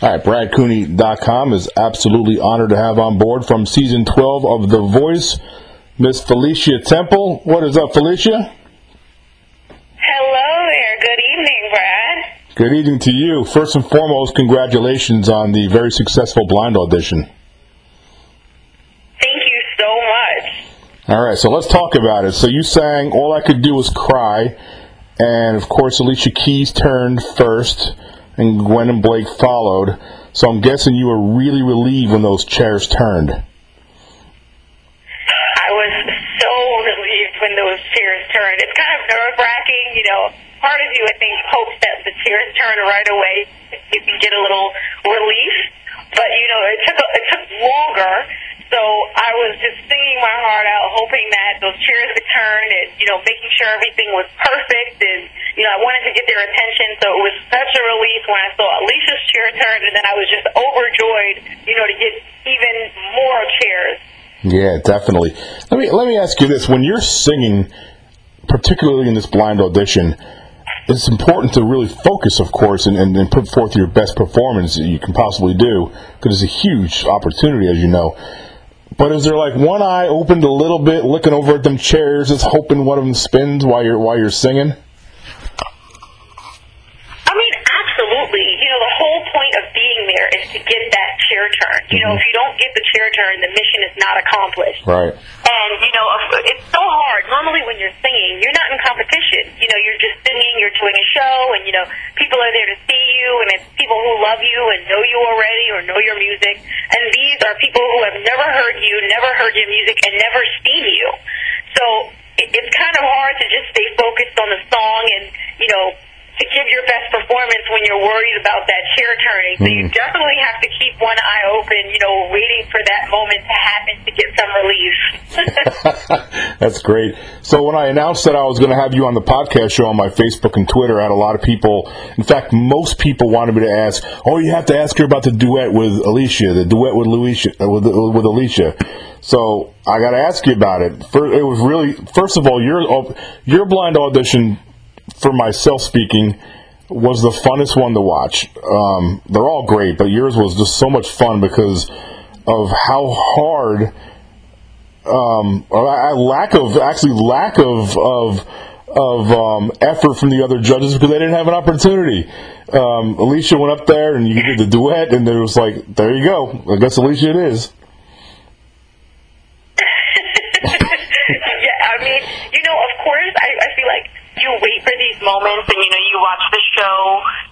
All right, BradCooney.com is absolutely honored to have on board from season 12 of The Voice, Miss Felicia Temple. What is up, Felicia? Hello there. Good evening, Brad. Good evening to you. First and foremost, congratulations on the very successful blind audition. Thank you so much. All right, so let's talk about it. So you sang All I Could Do Was Cry, and of course, Alicia Keys turned first, and Gwen and Blake followed. So I'm guessing you were really relieved when those chairs turned. I was so relieved when those chairs turned. It's kind of nerve wracking, you know. Part of you, I think, hopes that the chairs turn right away. You can get a little relief, but you know, it took it took longer. So I was just singing my heart out, hoping that those chairs would turn, and you know, making sure everything was perfect, and you know, I wanted to get their attention. So it was such a relief when I saw Alicia's chair turn, and then I was just overjoyed, you know, to get even more chairs. Yeah, definitely. Let me let me ask you this: When you're singing, particularly in this blind audition, it's important to really focus, of course, and, and, and put forth your best performance that you can possibly do, because it's a huge opportunity, as you know. But is there like one eye opened a little bit, looking over at them chairs, just hoping one of them spins while you're while you're singing? I mean, absolutely. You know, the whole point of being there is to get that chair turn. You know, mm-hmm. if you don't get the chair turn, the mission is not accomplished. Right. And, you know, it's so hard. Normally when you're singing, you're not in competition. You know, you're just singing, you're doing a show, and, you know, people are there to see you, and it's people who love you and know you already or know your music. And these are people who have never heard you, never heard your music, and never seen you. So it, it's kind of hard to just stay focused on the song and, you know, to give your best performance when you're worried about that chair turning. So you definitely have to keep one eye open, you know, waiting for that moment to happen to get some relief. That's great. So when I announced that I was going to have you on the podcast show on my Facebook and Twitter, I had a lot of people. In fact, most people wanted me to ask, "Oh, you have to ask her about the duet with Alicia, the duet with Luisha, uh, with with Alicia." So I got to ask you about it. For, it was really, first of all, your your blind audition, for myself speaking, was the funnest one to watch. Um, they're all great, but yours was just so much fun because of how hard um, or I- lack of actually lack of of of um, effort from the other judges because they didn't have an opportunity. Um, Alicia went up there and you did the duet, and it was like, there you go. I guess Alicia it is. yeah, I mean, you know, of course, I, I feel like you wait for these moments, and you know, you watch the show,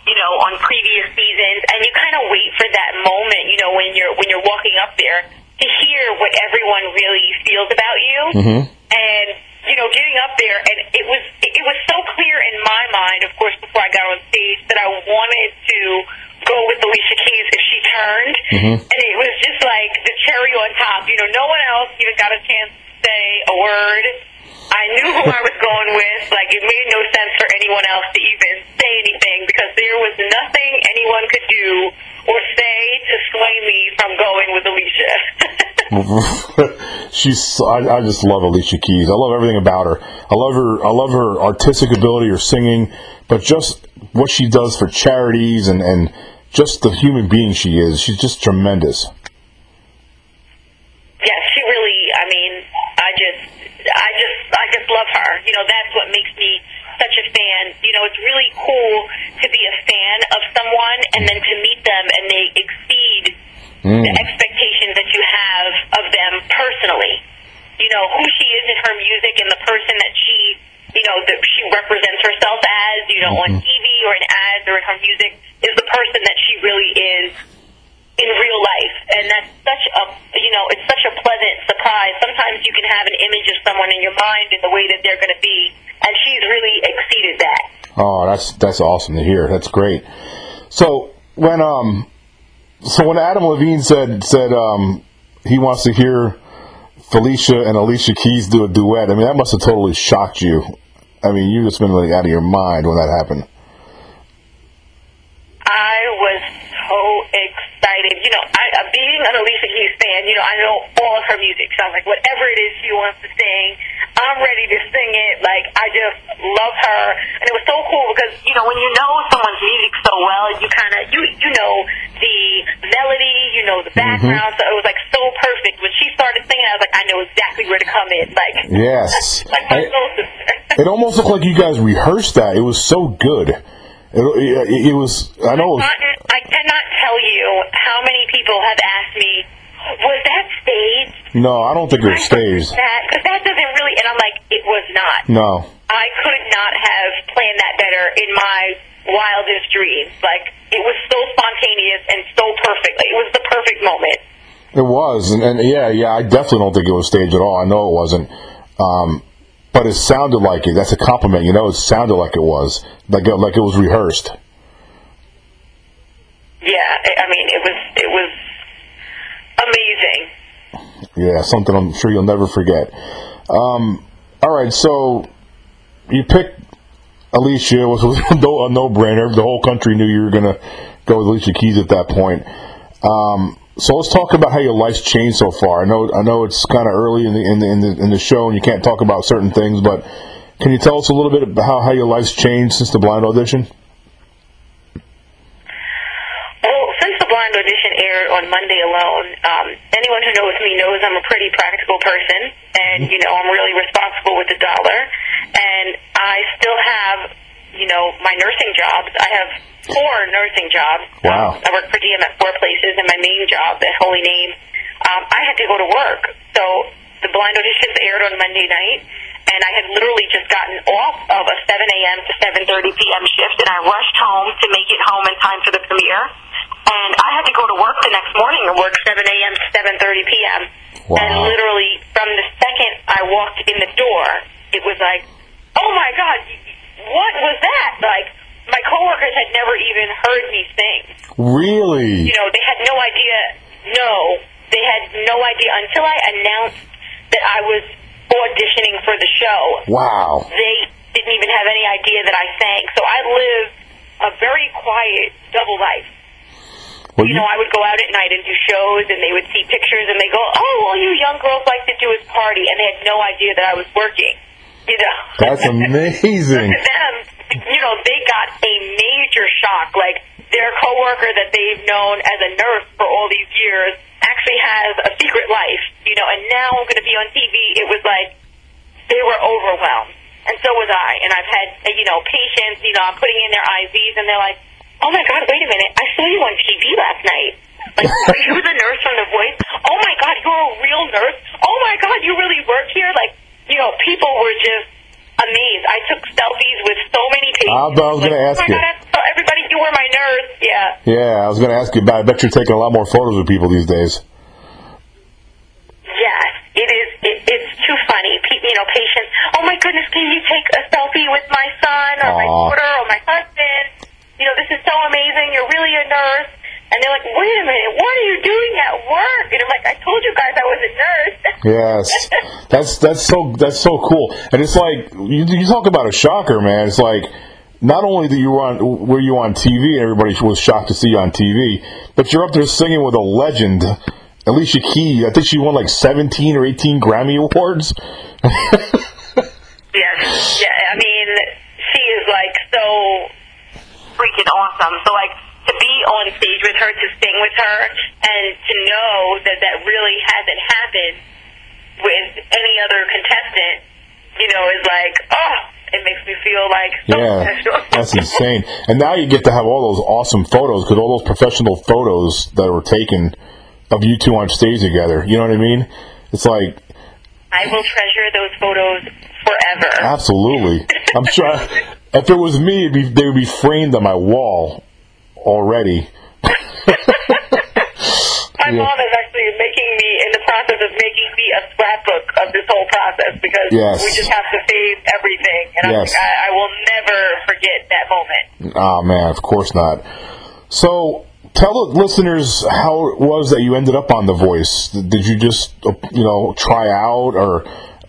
you know, on previous seasons, and you kind of wait for that moment, you know, when you're when you're walking up there to hear what everyone really feels about you, Mm-hmm. and you know, getting up there, and it was it was so clear in my mind, of course, before I got on stage, that I wanted to go with Alicia Keys if she turned, and it was just like the cherry on top. You know, no one else even got a chance to say a word. I knew who I was going with. Like it made no sense for anyone else to even say anything because there was nothing anyone could do or say to sway me from going with Alicia. She's I, I just love Alicia Keys. I love everything about her. I love her. I love her artistic ability, her singing, but just what she does for charities and and just the human being she is. She's just tremendous. yeah, she I just, I just love her. You know, that's what makes me such a fan. You know, it's really cool to be a fan of someone and then to meet them and they exceed mm. the expectations that you have of them personally. You know, who she is in her music and the person that she, you know, that she represents herself as, you know, on mm-hmm. TV or in ads or in her music is the person that she really is in real life. And that's such a, you know, it's such a pleasant surprise. Sometimes you can have an image of someone in your mind in the way that they're going to be, and she's really exceeded that. Oh, that's that's awesome to hear. That's great. So when um, so when Adam Levine said said um, he wants to hear Felicia and Alicia Keys do a duet, I mean that must have totally shocked you. I mean, you just been like out of your mind when that happened. I was so excited. You know, I, uh, being an Alicia Keys fan, you know, I know all of her music. So I'm like, whatever it is she wants to sing, I'm ready to sing it. Like, I just love her. And it was so cool because, you know, when you know someone's music so well, you kind of, you, you know the melody, you know, the background. So it was like so perfect. When she started singing, I was like, I know exactly where to come in. Like, Yes. like my I- soul sister. it almost looked like you guys rehearsed that. It was so good. It, it, it was. I know. It was, I cannot tell you how many people have asked me, was that staged? no, I don't think it was staged. That because that doesn't really, and I'm like, it was not. No. I could not have planned that better in my wildest dreams. Like it was so spontaneous and so perfect. Like, it was the perfect moment. It was, and, and yeah, yeah, I definitely don't think it was staged at all. I know it wasn't, um, but it sounded like it. That's a compliment, you know. It sounded like it was, like it, like it was rehearsed. Yeah, I mean, it was it was amazing. Yeah, something I'm sure you'll never forget. Um, all right, so you picked Alicia, was a no- a no-brainer. The whole country knew you were gonna go with Alicia Keys at that point. Um, so let's talk about how your life's changed so far. I know, I know it's kind of early in the, in the in the in the show, and you can't talk about certain things, but can you tell us a little bit about how, how your life's changed since the blind audition? Well, since the blind audition aired on Monday alone, um, anyone who knows me knows I'm a pretty practical person, and you know I'm really responsible with the dollar, and I still have, you know, my nursing jobs. I have four nursing jobs. Wow. Um, I work per diem at four places, and my main job at Holy Name, um, I had to go to work. So the blind auditions aired on Monday night, and I had literally just gotten off of a 7 a.m. to 7:30 p.m. shift, and I rushed home to make it home in time for the premiere. And I had to go to work the next morning and work 7 a.m. to 7:30 p.m. Wow. And literally, from the second I walked in the door, it was like, "Oh my God, what was that?" Like my coworkers had never even heard me sing Really? you know, they had no idea. No, they had no idea until I announced that I was auditioning for the show. Wow. They didn't even have any idea that I sang. So I lived a very quiet double life. Well, You know, I would go out at night and do shows, and they would see pictures, and they go, "Oh, all you young girls like to do is party," and they had no idea that I was working. You know, that's amazing. them, you know, they got a major shock. Like their coworker that they've known as a nurse for all these years actually has a secret life, you know, and now I'm going to be on TV. It was like they were overwhelmed, and so was I. And I've had, you know, patients, you know, I'm putting in their IVs, and they're like, "Oh my God, wait a minute! I saw you on TV last night." Like, are you the nurse from The Voice? Oh my God, you're a real nurse. Oh my God, you really work here? Like, you know, people were just amazed. I took selfies with so many people. Ah, I was Like, ask oh my you. God, everybody you were my nurse. Yeah. Yeah, I was going to ask you about. I bet you're taking a lot more photos of people these days. Yes, it is. It, it's too funny. Pe- you know, patients. Oh my goodness, can you take a selfie with my son or my daughter or my husband? You know, this is so amazing. You're really a nurse. And they're like, wait a minute, what are you doing at work? And I'm like, I told you guys I was a nurse. Yes, that's that's so that's so cool, and it's like you, you talk about a shocker, man. It's like not only that you were on were you on TV and everybody was shocked to see you on TV, but you're up there singing with a legend, Alicia Keys. I think she won like 17 or 18 Grammy awards. Yes. Yeah. I mean, she is like so freaking awesome. So like to be on stage with her, to sing with her, and to know that that really hasn't happened with any other contestant, you know, is like, oh, it makes me feel like so Yeah, special. that's insane. And now you get to have all those awesome photos because all those professional photos that were taken of you two on stage together. You know what I mean? It's like I will treasure those photos forever. Absolutely. I'm sure if it was me, it'd be, they would be framed on my wall already. My Yeah. mom is actually making me in the process of making me a scrapbook of this whole process because Yes. we just have to save everything, and Yes. I, I, I will never forget that moment. Oh man, of course not. So tell the listeners how it was that you ended up on The Voice. Did you just uh, you know try out, or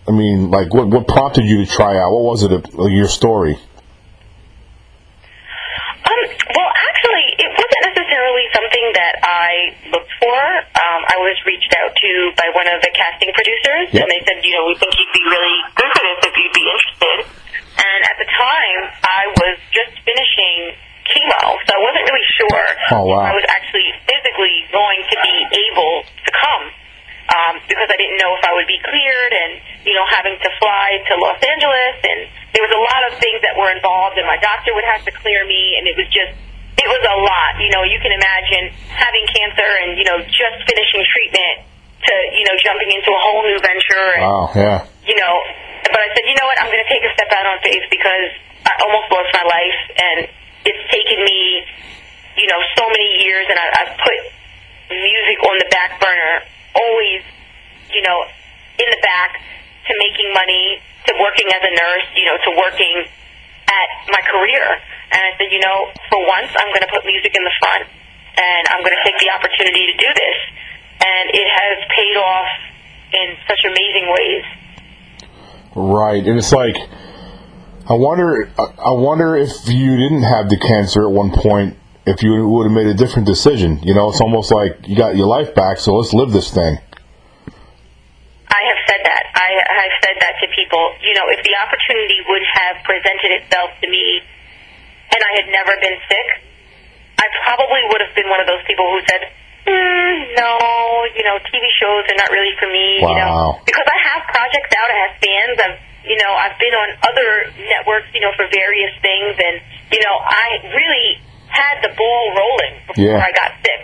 I mean, like what what prompted you to try out? What was it? Your story? Um, well, actually, it wasn't necessarily something that I looked for. Um, I was reached out to by one of the casting producers, Yep. and they said, you know, we think you'd be really good for this if you'd be interested. And at the time, I was just finishing chemo, so I wasn't really sure Oh, wow. if I was actually physically going to be able to come um, because I didn't know if I would be cleared and, you know, having to fly to Los Angeles. And there was a lot of things that were involved, and my doctor would have to clear me, and it was just, it was a lot. You know, you can imagine having cancer and, you know, just finishing treatment to, you know, jumping into a whole new venture. And, Wow, yeah. you know, but I said, you know what, I'm going to take a step out on faith because I almost lost my life, and it's taken me, you know, so many years, and I, I've put music on the back burner, always, you know, in the back to making money, to working as a nurse, you know, to working at my career. And I said, you know, for once, I'm going to put music in the front, and I'm going to take the opportunity to do this. And it has paid off in such amazing ways. Right, and it's like, I wonder, I wonder if you didn't have the cancer at one point, if you would have made a different decision. You know, it's almost like you got your life back, so let's live this thing. I have said that. I have said that to people. You know, if the opportunity would have presented itself to me and I had never been sick, I probably would have been one of those people who said, mm, no, you know, TV shows are not really for me, you know. Because I have projects out, I have fans, I've, you know, I've been on other networks, you know, for various things, and, you know, I really had the ball rolling before Yeah. I got sick.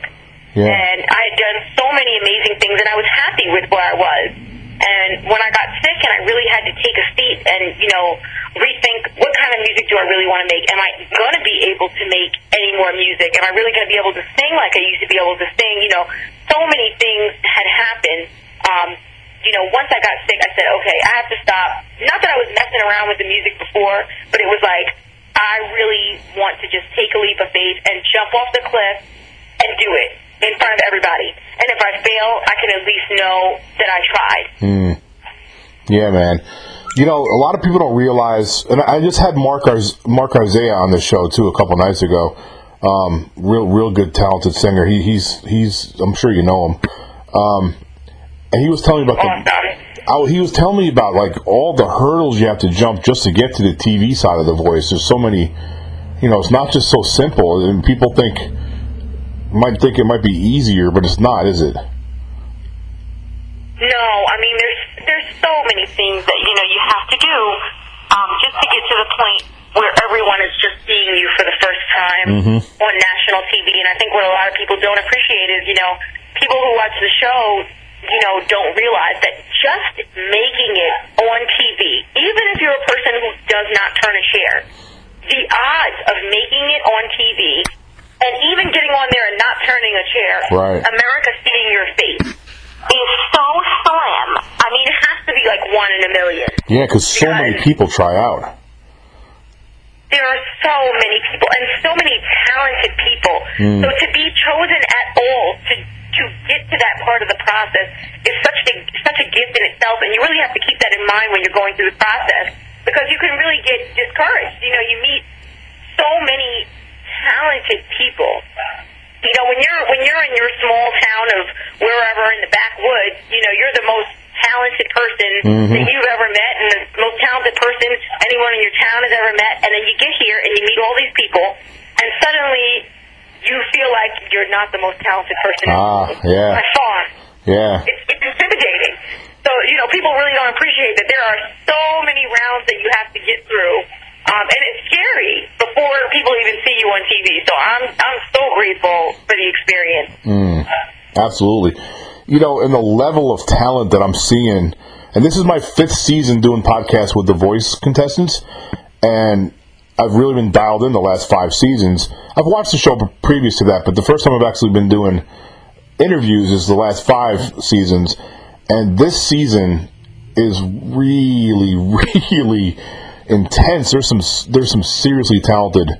Yeah. And I had done so many amazing things, and I was happy with where I was. And when I got sick, and I really had to take a seat and you know rethink what kind of music do I really want to make? Am I going to be able to make any more music? Am I really going to be able to sing like I used to be able to sing? You know, so many things had happened. Um, you know, once I got sick, I said, okay, I have to stop. Not that I was messing around with the music before, but it was like I really want to just take a leap of faith and jump off the cliff and do it in front of everybody. And if I fail, I can at least know that I tried. Yeah, man. You know, a lot of people don't realize, and I just had Mark Arz- Mark Isaiah on the show too a couple nights ago. Um, real, real good, talented singer. He, he's, he's. I'm sure you know him. Um, and he was telling me about the. I, he was telling me about like all the hurdles you have to jump just to get to the TV side of the voice. There's so many, you know, it's not just so simple. And people think might think it might be easier, but it's not, is it? No, I mean there's there's so many things that you know you have to do um, just to get to the point where everyone is just seeing you for the first time on national TV. And I think what a lot of people don't appreciate is you know people who watch the show you know don't realize that just making it on TV, even if you're a person who does not turn a chair, the odds of making it on TV and even getting on there and not turning a chair, Right. America seeing your face is so slim. I mean, it has to be like one in a million. Yeah, because so many people try out. There are so many people and so many talented people. Hmm. So to be chosen at all to to get to that part of the process is such a such a gift in itself, and you really have to keep that in mind when you're going through the process because you can really get discouraged. You know, you meet so many talented people. You know, when you're when you're in your small town of wherever in the backwoods, you know, you're the most talented person that you've ever met and the most talented person anyone in your town has ever met and then you get here and you meet all these people and suddenly you feel like you're not the most talented person Ah, yeah. by far Yeah. it's, it's intimidating. So you know, people really don't appreciate that there are so many rounds that you have to get through, um, and it's scary people even see you on TV. So I'm I'm so grateful for the experience. Mm, absolutely. You know, and the level of talent that I'm seeing, and this is my fifth season doing podcasts with the voice contestants, and I've really been dialed in the last five seasons. I've watched the show previous to that, but the first time I've actually been doing interviews is the last five seasons, and this season is really, really intense. There's some, there's some seriously talented.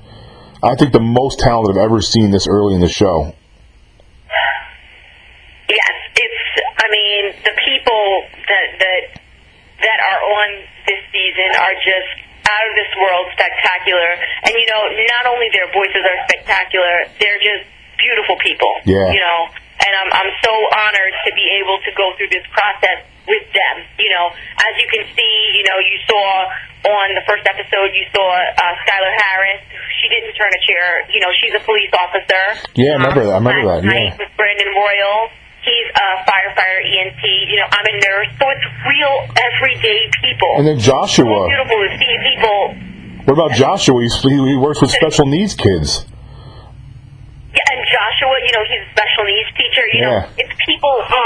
I think the most talented I've ever seen this early in the show. Yes, it's. I mean, the people that that that are on this season are just out of this world spectacular. And you know, not only their voices are spectacular, they're just beautiful people. Yeah. You know, and I'm I'm so honored to be able to go through this process with them. You know, as you can see, you know, you saw on the first episode, you saw uh, Skylar Harris. She didn't turn a chair. You know, she's a police officer. Yeah, I remember that. I remember that. Yeah. with Brandon Royal. He's a firefighter EMT. You know, I'm a nurse, so it's real everyday people. And then It's Joshua. beautiful to see people What about Joshua? He's, he, he works with special needs kids. Yeah, and Joshua, you know, he's a special needs teacher. You know, Yeah. it's people who,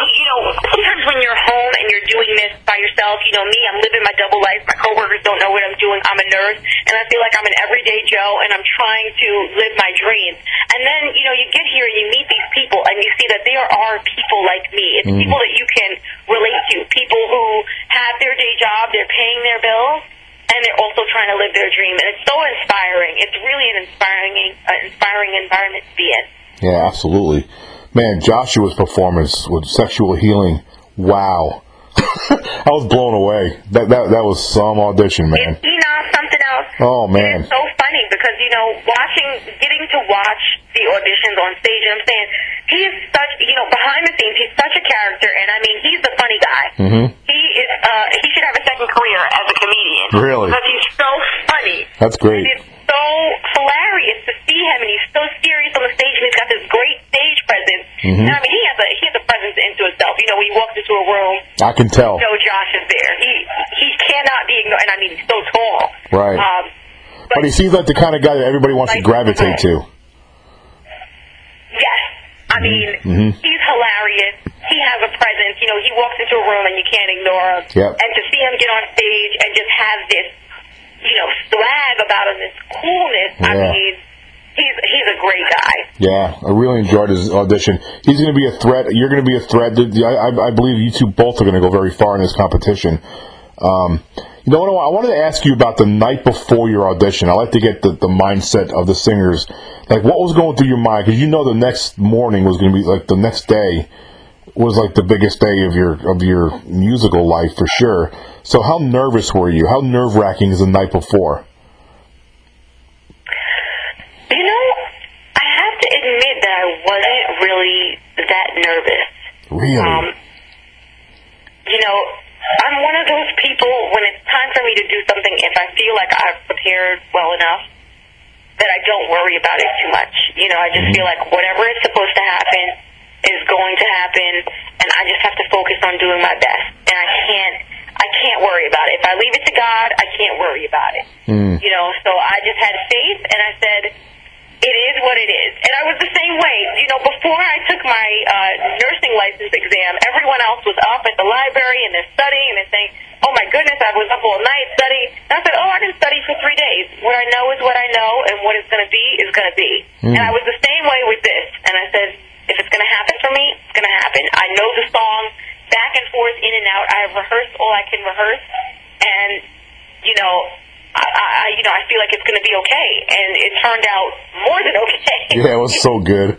you know, sometimes when you're home and you're doing this by yourself, you know, me, I'm living my double life. My coworkers don't know what I'm doing. I'm a nurse, and I feel like I'm an everyday Joe, and I'm trying to live my dreams. And then, you know, you get here and you meet these people, and you see that there are people like me. It's people that you can relate to. People who have their day job, they're paying their bills and they're also trying to live their dream. And it's so inspiring. It's really an inspiring, uh, inspiring environment to be in. Yeah, absolutely. Man, Joshua's performance with sexual healing. Wow. I was blown away. That that that was some audition, man. Is Enoch something else? Oh, man. It's so funny because you know, watching, getting to watch the auditions on stage. And I'm saying he is such, you know, behind the scenes, he's such a character, and I mean, he's the funny guy. Mhm. He is. Uh, he should have a second career as a comedian. Really? Because he's so funny. That's great. And it's so hilarious to see him, and he's so serious on the stage, and he's got this great stage presence. Mhm. And I mean, he has a he has a presence into himself. You know, when he walks into a room, I can tell. know Josh is there. He he cannot be ignored, and I mean, he's so tall. Right. Um, But he seems like the kind of guy that everybody wants to gravitate to. Yes. I mean, Mhm. he's hilarious. He has a presence. You know, he walks into a room and you can't ignore him. Yep. And to see him get on stage and just have this, you know, swag about him, this coolness. I mean, he's he's a great guy. Yeah, I really enjoyed his audition. He's going to be a threat. You're going to be a threat. I, I, believe you two both are going to go very far in this competition. Um, you know what? I wanted to ask you about the night before your audition. I like to get the, the mindset of the singers. Like, what was going through your mind? Because you know the next morning was going to be like the next day was like the biggest day of your of your musical life for sure. So, how nervous were you? How nerve wracking is the night before? You know, I have to admit that I wasn't really that nervous. Really? Um, you know, I'm one of those people when it's time for me to do something, if I feel like I've prepared well enough, that I don't worry about it too much. You know, I just feel like whatever is supposed to happen is going to happen, and I just have to focus on doing my best. And I can't, I can't worry about it. If I leave it to God, I can't worry about it. Mm. You know, so I just had faith, and I said, it is what it is. And I was the same way. You know, before I took my uh, nursing license exam, everyone else was up at the library and they're studying and they're saying, oh my goodness, I was up all night studying. And I said, oh, I can study for three days. What I know is what I know, and what it's going to be is going to be. Mm. And I was the same way with this. And I said, if it's going to happen for me, it's going to happen. I know the song back and forth, in and out. I have rehearsed all I can rehearse. And, you know, I, I, you know, I feel like it's going to be okay, and it turned out more than okay. Yeah, it was so good.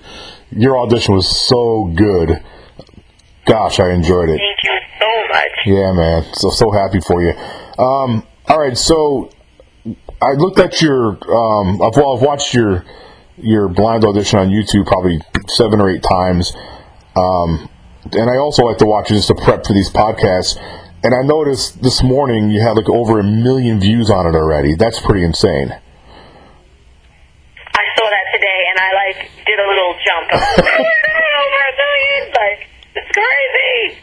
Your audition was so good. Gosh, I enjoyed it. Thank you so much. Yeah, man. So so happy for you. Um, all right, so I looked at your. Um, I've, well, I've watched your your blind audition on YouTube probably seven or eight times, um, and I also like to watch it just to prep for these podcasts. And I noticed this morning you had like over a million views on it already. That's pretty insane. I saw that today, and I like did a little jump. Over a million, like it's crazy.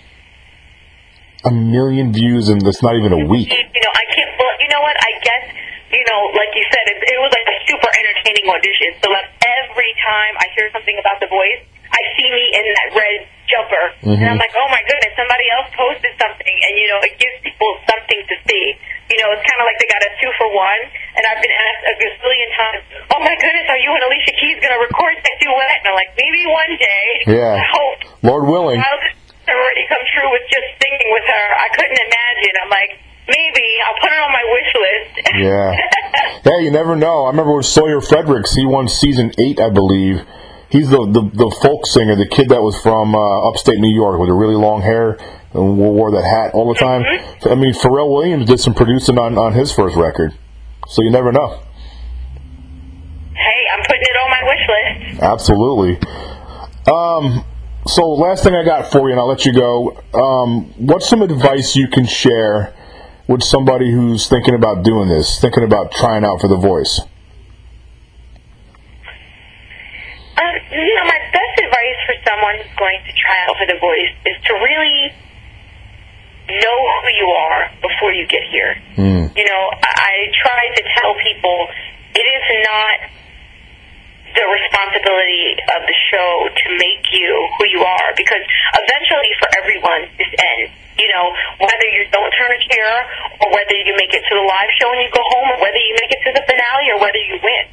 A million views, and that's not even a week. You know, I can't. Well, you know what? I guess you know, like you said, it, it was like a super entertaining audition. So like every time I hear something about the voice, I see me in that red jumper, and I'm mm-hmm. like, oh my goodness, somebody else posted something, and you know, it gives people something to see. You know, it's kind of like they got a two for one, and I've been asked a gazillion times, oh my goodness, are you and Alicia Keys going to record that duet? And I'm like, maybe one day. Yeah. I hope. Lord willing. Wildest already come true with just singing with her. I couldn't imagine. I'm like, maybe I'll put it on my wish list. Yeah. Hey, you never know. I remember with Sawyer Fredericks, he won season eight, I believe. He's the, the, the folk singer, the kid that was from uh, upstate New York with the really long hair and wore that hat all the time. I mean, Pharrell Williams did some producing on, on his first record. So you never know. hey, I'm putting it on my wish list. Absolutely. Um, so last thing I got for you, and I'll let you go. Um, what's some advice you can share with somebody who's thinking about doing this, thinking about trying out for The Voice? Um, you know, my best advice for someone who's going to try out for The Voice is to really know who you are before you get here. Mm. You know, I, I try to tell people it is not the responsibility of the show to make you who you are because eventually for everyone this ends. You know, whether you don't turn a chair or whether you make it to the live show and you go home or whether you make it to the finale or whether you win.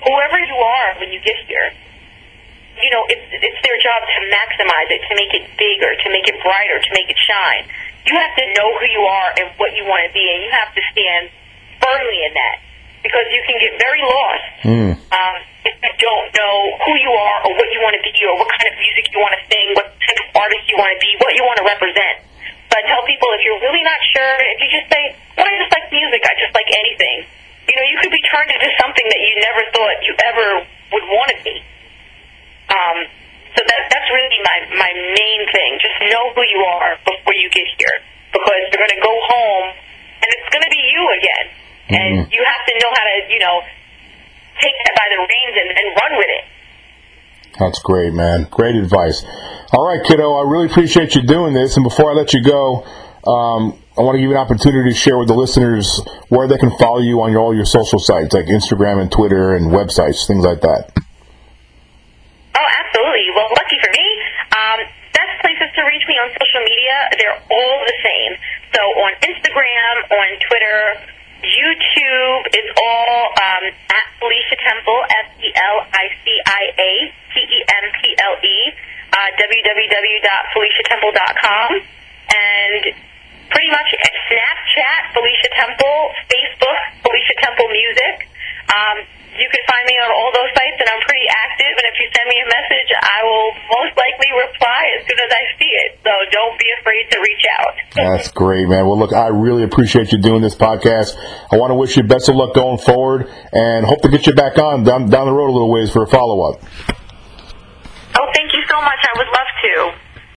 Whoever you are when you get here, you know, it's it's their job to maximize it, to make it bigger, to make it brighter, to make it shine. You have to know who you are and what you want to be, and you have to stand firmly in that because you can get very lost Mm. um, if you don't know who you are or what you want to be or what kind of music you want to sing, what type of artist you want to be, what you want to represent. So I tell people if you're really not sure, if you just say, well, I just like music, I just like anything, you know, you could be turned into something that you never thought you ever would want to be. Um, so that that's really my my main thing. Just know who you are before you get here, because you're going to go home and it's going to be you again, and Mhm. you have to know how to you know take that by the reins and, and run with it. That's great, man. Great advice. All right, kiddo, I really appreciate you doing this. And before I let you go, um, I want to give you an opportunity to share with the listeners where they can follow you on your, all your social sites, like Instagram and Twitter and websites, things like that. Oh, absolutely. Well, lucky for me, um, best places to reach me on social media, they're all the same. So on Instagram, on Twitter, YouTube is all um, at Felicia Temple, F-E-L-I-C-I-A, T-E-M-P-L-E, uh, www.feliciatemple.com, and pretty much Snapchat, Felicia Temple, Facebook, Felicia Temple Music. Um, you can find me on all those sites, and I'm pretty active. And if you send me a message, I will most likely reply as soon as I see it. So don't be afraid to reach out. That's great, man. Well, look, I really appreciate you doing this podcast. I want to wish you best of luck going forward and hope to get you back on down, down the road a little ways for a follow up. Oh,